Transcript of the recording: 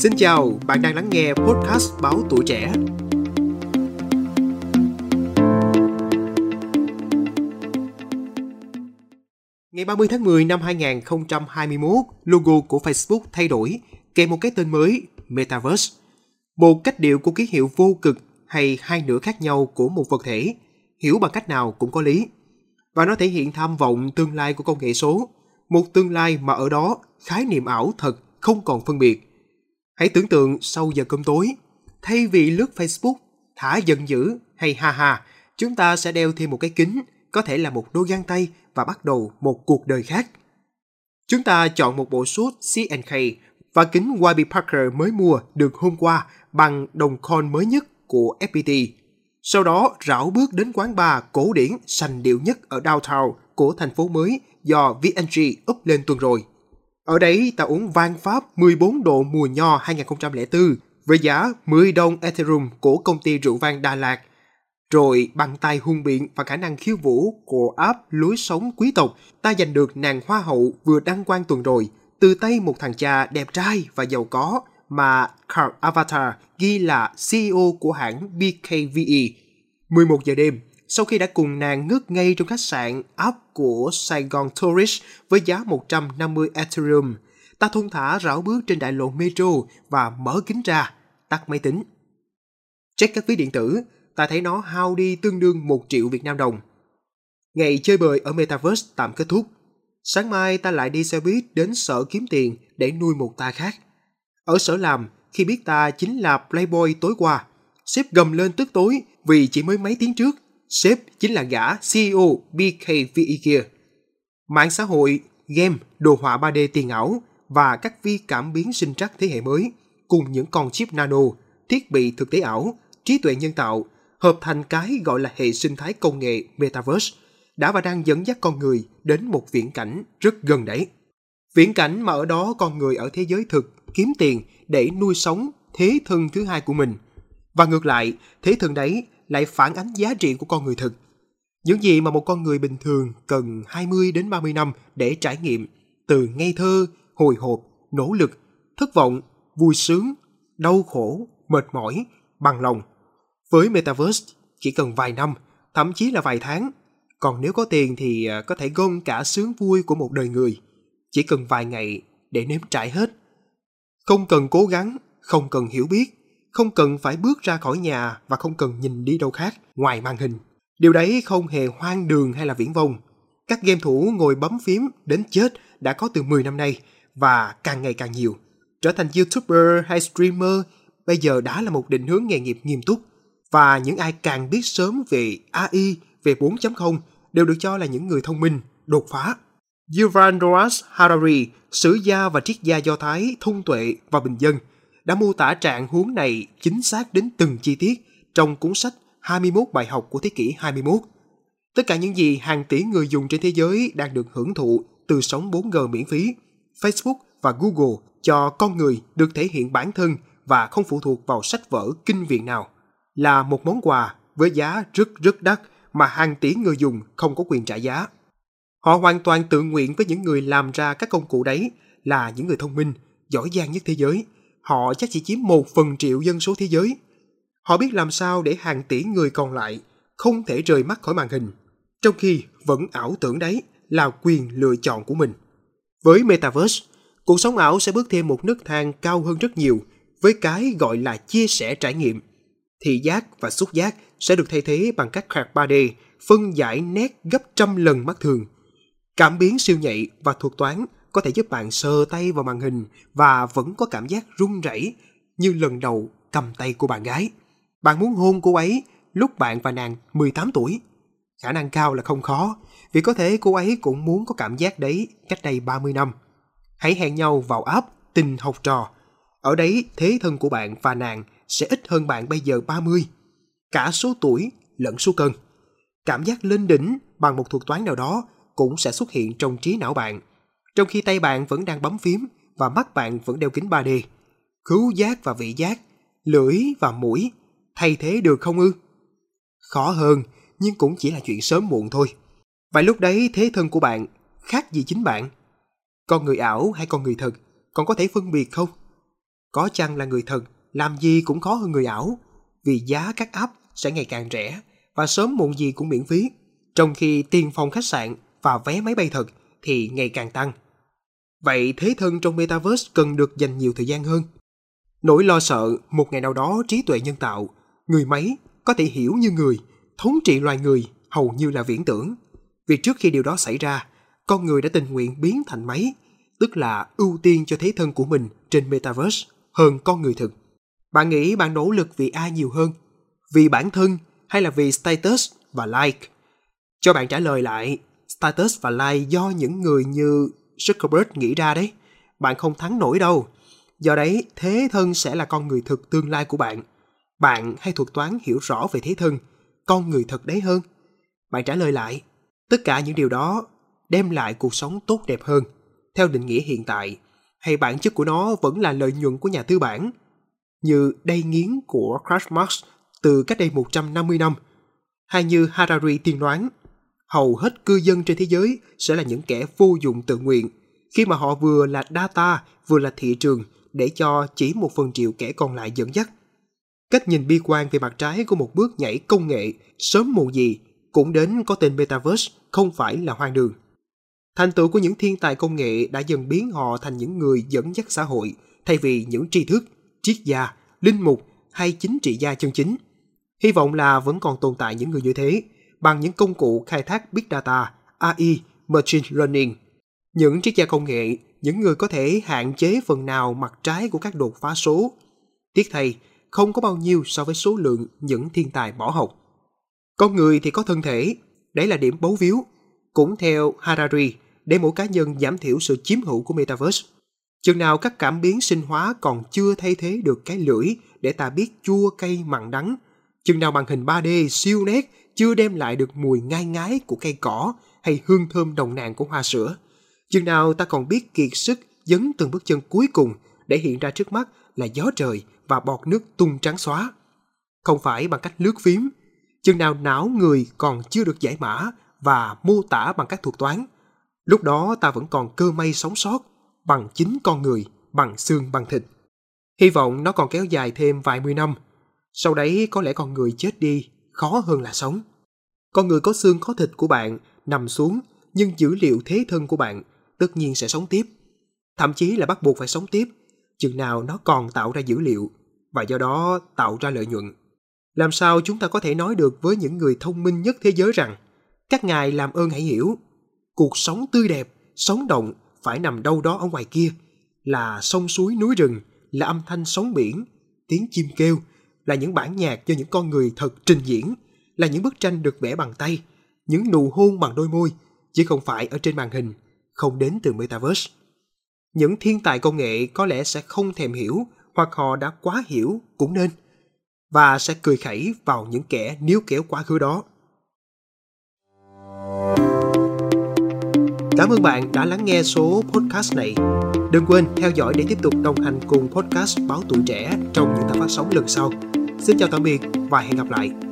Xin chào, bạn đang lắng nghe podcast báo tuổi trẻ. Ngày 30 tháng 10 năm 2021, logo của Facebook thay đổi, kèm một cái tên mới, Metaverse. Một cách điệu của ký hiệu vô cực hay hai nửa khác nhau của một vật thể, hiểu bằng cách nào cũng có lý. Và nó thể hiện tham vọng tương lai của công nghệ số, một tương lai mà ở đó khái niệm ảo thật không còn phân biệt. Hãy tưởng tượng sau giờ cơm tối, thay vì lướt Facebook, thả giận dữ hay ha ha, chúng ta sẽ đeo thêm một cái kính, có thể là một đôi găng tay và bắt đầu một cuộc đời khác. Chúng ta chọn một bộ suit CNK và kính YB Parker mới mua được hôm qua bằng đồng coin mới nhất của FPT. Sau đó rảo bước đến quán bar cổ điển sành điệu nhất ở downtown của thành phố mới do VNG up lên tuần rồi. Ở đấy ta uống vang Pháp 14 độ mùa nho 2004 với giá 10 đồng Ethereum của công ty rượu vang Đà Lạt. Rồi bằng tay hung biện và khả năng khiêu vũ của áp lối sống quý tộc, ta giành được nàng hoa hậu vừa đăng quang tuần rồi, từ tay một thằng cha đẹp trai và giàu có mà Carl Avatar ghi là CEO của hãng BKVE. 11 giờ đêm, sau khi đã cùng nàng ngất ngay trong khách sạn áp của Saigon Tourist với giá 150 Ethereum, ta thong thả rảo bước trên đại lộ metro và mở kính ra, tắt máy tính. Check các ví điện tử, ta thấy nó hao đi tương đương 1 triệu Việt Nam đồng. Ngày chơi bời ở Metaverse tạm kết thúc. Sáng mai ta lại đi xe buýt đến sở kiếm tiền để nuôi một ta khác. Ở sở làm, khi biết ta chính là Playboy tối qua, sếp gầm lên tức tối vì chỉ mới mấy tiếng trước, sếp chính là gã CEO BKVE kia. Mạng xã hội, game, đồ họa 3D tiền ảo và các vi cảm biến sinh trắc thế hệ mới cùng những con chip nano, thiết bị thực tế ảo, trí tuệ nhân tạo hợp thành cái gọi là hệ sinh thái công nghệ Metaverse đã và đang dẫn dắt con người đến một viễn cảnh rất gần đấy. Viễn cảnh mà ở đó con người ở thế giới thực kiếm tiền để nuôi sống thế thân thứ hai của mình. Và ngược lại, thế thân đấy lại phản ánh giá trị của con người thực. Những gì mà một con người bình thường cần 20 đến 30 năm để trải nghiệm, từ ngây thơ, hồi hộp, nỗ lực, thất vọng, vui sướng, đau khổ, mệt mỏi, bằng lòng. Với Metaverse, chỉ cần vài năm, thậm chí là vài tháng. Còn nếu có tiền thì à, có thể gom cả sướng vui của một đời người. Chỉ cần vài ngày để nếm trải hết. Không cần cố gắng, không cần hiểu biết, không cần phải bước ra khỏi nhà và không cần nhìn đi đâu khác ngoài màn hình. Điều đấy không hề hoang đường hay là viễn vông. Các game thủ ngồi bấm phím đến chết đã có từ 10 năm nay và càng ngày càng nhiều. Trở thành YouTuber hay streamer bây giờ đã là một định hướng nghề nghiệp nghiêm túc và những ai càng biết sớm về AI, về 4.0 đều được cho là những người thông minh, đột phá. Yuval Noah Harari, sử gia và triết gia Do Thái thông tuệ và bình dân, đã mô tả trạng huống này chính xác đến từng chi tiết trong cuốn sách 21 bài học của thế kỷ 21. Tất cả những gì hàng tỷ người dùng trên thế giới đang được hưởng thụ từ sóng 4G miễn phí, Facebook và Google cho con người được thể hiện bản thân và không phụ thuộc vào sách vở kinh viện nào, là một món quà với giá rất rất đắt mà hàng tỷ người dùng không có quyền trả giá. Họ hoàn toàn tự nguyện với những người làm ra các công cụ đấy là những người thông minh, giỏi giang nhất thế giới. Họ chắc chỉ chiếm một phần triệu dân số thế giới. Họ biết làm sao để hàng tỷ người còn lại không thể rời mắt khỏi màn hình, trong khi vẫn ảo tưởng đấy là quyền lựa chọn của mình. Với Metaverse, cuộc sống ảo sẽ bước thêm một nấc thang cao hơn rất nhiều với cái gọi là chia sẻ trải nghiệm. Thị giác và xúc giác sẽ được thay thế bằng các hạt 3D phân giải nét gấp trăm lần mắt thường. Cảm biến siêu nhạy và thuật toán có thể giúp bạn sờ tay vào màn hình và vẫn có cảm giác run rẩy như lần đầu cầm tay của bạn gái. Bạn muốn hôn cô ấy lúc bạn và nàng 18 tuổi. Khả năng cao là không khó, vì có thể cô ấy cũng muốn có cảm giác đấy cách đây 30 năm. Hãy hẹn nhau vào app tình học trò. Ở đấy thế thân của bạn và nàng sẽ ít hơn bạn bây giờ 30. Cả số tuổi lẫn số cân. Cảm giác lên đỉnh bằng một thuật toán nào đó cũng sẽ xuất hiện trong trí não bạn. Trong khi tay bạn vẫn đang bấm phím và mắt bạn vẫn đeo kính 3D. Khứu giác và vị giác, lưỡi và mũi thay thế được không ư? Khó hơn, nhưng cũng chỉ là chuyện sớm muộn thôi. Vậy lúc đấy thế thân của bạn khác gì chính bạn? Con người ảo hay con người thật còn có thể phân biệt không? Có chăng là người thật, làm gì cũng khó hơn người ảo, vì giá các app sẽ ngày càng rẻ và sớm muộn gì cũng miễn phí, trong khi tiền phòng khách sạn và vé máy bay thật thì ngày càng tăng. Vậy thế thân trong Metaverse cần được dành nhiều thời gian hơn. Nỗi lo sợ một ngày nào đó trí tuệ nhân tạo, người máy có thể hiểu như người, thống trị loài người hầu như là viễn tưởng. Vì trước khi điều đó xảy ra, con người đã tình nguyện biến thành máy, tức là ưu tiên cho thế thân của mình trên Metaverse hơn con người thực. Bạn nghĩ bạn nỗ lực vì ai nhiều hơn? Vì bản thân hay là vì status và like? Cho bạn trả lời lại, status và like do những người như Zuckerberg nghĩ ra đấy. Bạn không thắng nổi đâu. Do đấy, thế thân sẽ là con người thực tương lai của bạn. Bạn hay thuật toán hiểu rõ về thế thân, con người thật đấy hơn. Bạn trả lời lại, tất cả những điều đó đem lại cuộc sống tốt đẹp hơn, theo định nghĩa hiện tại, hay bản chất của nó vẫn là lợi nhuận của nhà tư bản, như đầy nghiến của Karl Marx từ cách đây 150 năm, hay như Harari tiên đoán, hầu hết cư dân trên thế giới sẽ là những kẻ vô dụng tự nguyện, khi mà họ vừa là data, vừa là thị trường để cho chỉ một phần triệu kẻ còn lại dẫn dắt. Cách nhìn bi quan về mặt trái của một bước nhảy công nghệ sớm muộn gì cũng đến có tên Metaverse không phải là hoang đường. Thành tựu của những thiên tài công nghệ đã dần biến họ thành những người dẫn dắt xã hội thay vì những tri thức, triết gia, linh mục hay chính trị gia chân chính. Hy vọng là vẫn còn tồn tại những người như thế bằng những công cụ khai thác Big Data, AI, Machine Learning. Những triết gia công nghệ, những người có thể hạn chế phần nào mặt trái của các đột phá số. Tiếc thay, không có bao nhiêu so với số lượng những thiên tài bỏ học. Con người thì có thân thể, đấy là điểm bấu víu. Cũng theo Harari, để mỗi cá nhân giảm thiểu sự chiếm hữu của Metaverse. Chừng nào các cảm biến sinh hóa còn chưa thay thế được cái lưỡi để ta biết chua cay mặn đắng, chừng nào màn hình 3D siêu nét chưa đem lại được mùi ngai ngái của cây cỏ hay hương thơm đồng nàn của hoa sữa, chừng nào ta còn biết kiệt sức dấn từng bước chân cuối cùng để hiện ra trước mắt là gió trời và bọt nước tung trắng xóa. Không phải bằng cách lướt phím, chừng nào não người còn chưa được giải mã và mô tả bằng các thuật toán. Lúc đó ta vẫn còn cơ may sống sót bằng chính con người, bằng xương bằng thịt. Hy vọng nó còn kéo dài thêm vài mươi năm. Sau đấy có lẽ con người chết đi, khó hơn là sống. Con người có xương có thịt của bạn nằm xuống, nhưng dữ liệu thế thân của bạn tất nhiên sẽ sống tiếp. Thậm chí là bắt buộc phải sống tiếp, chừng nào nó còn tạo ra dữ liệu, và do đó tạo ra lợi nhuận. Làm sao chúng ta có thể nói được với những người thông minh nhất thế giới rằng các ngài làm ơn hãy hiểu, cuộc sống tươi đẹp, sống động phải nằm đâu đó ở ngoài kia, là sông suối núi rừng, là âm thanh sóng biển, tiếng chim kêu, là những bản nhạc do những con người thật trình diễn, là những bức tranh được vẽ bằng tay, những nụ hôn bằng đôi môi, chứ không phải ở trên màn hình, không đến từ Metaverse. Những thiên tài công nghệ có lẽ sẽ không thèm hiểu hoặc họ đã quá hiểu cũng nên và sẽ cười khẩy vào những kẻ níu kéo quá khứ đó. Cảm ơn bạn đã lắng nghe số podcast này. Đừng quên theo dõi để tiếp tục đồng hành cùng podcast Báo Tuổi Trẻ trong những tập phát sóng lần sau. Xin chào tạm biệt và hẹn gặp lại.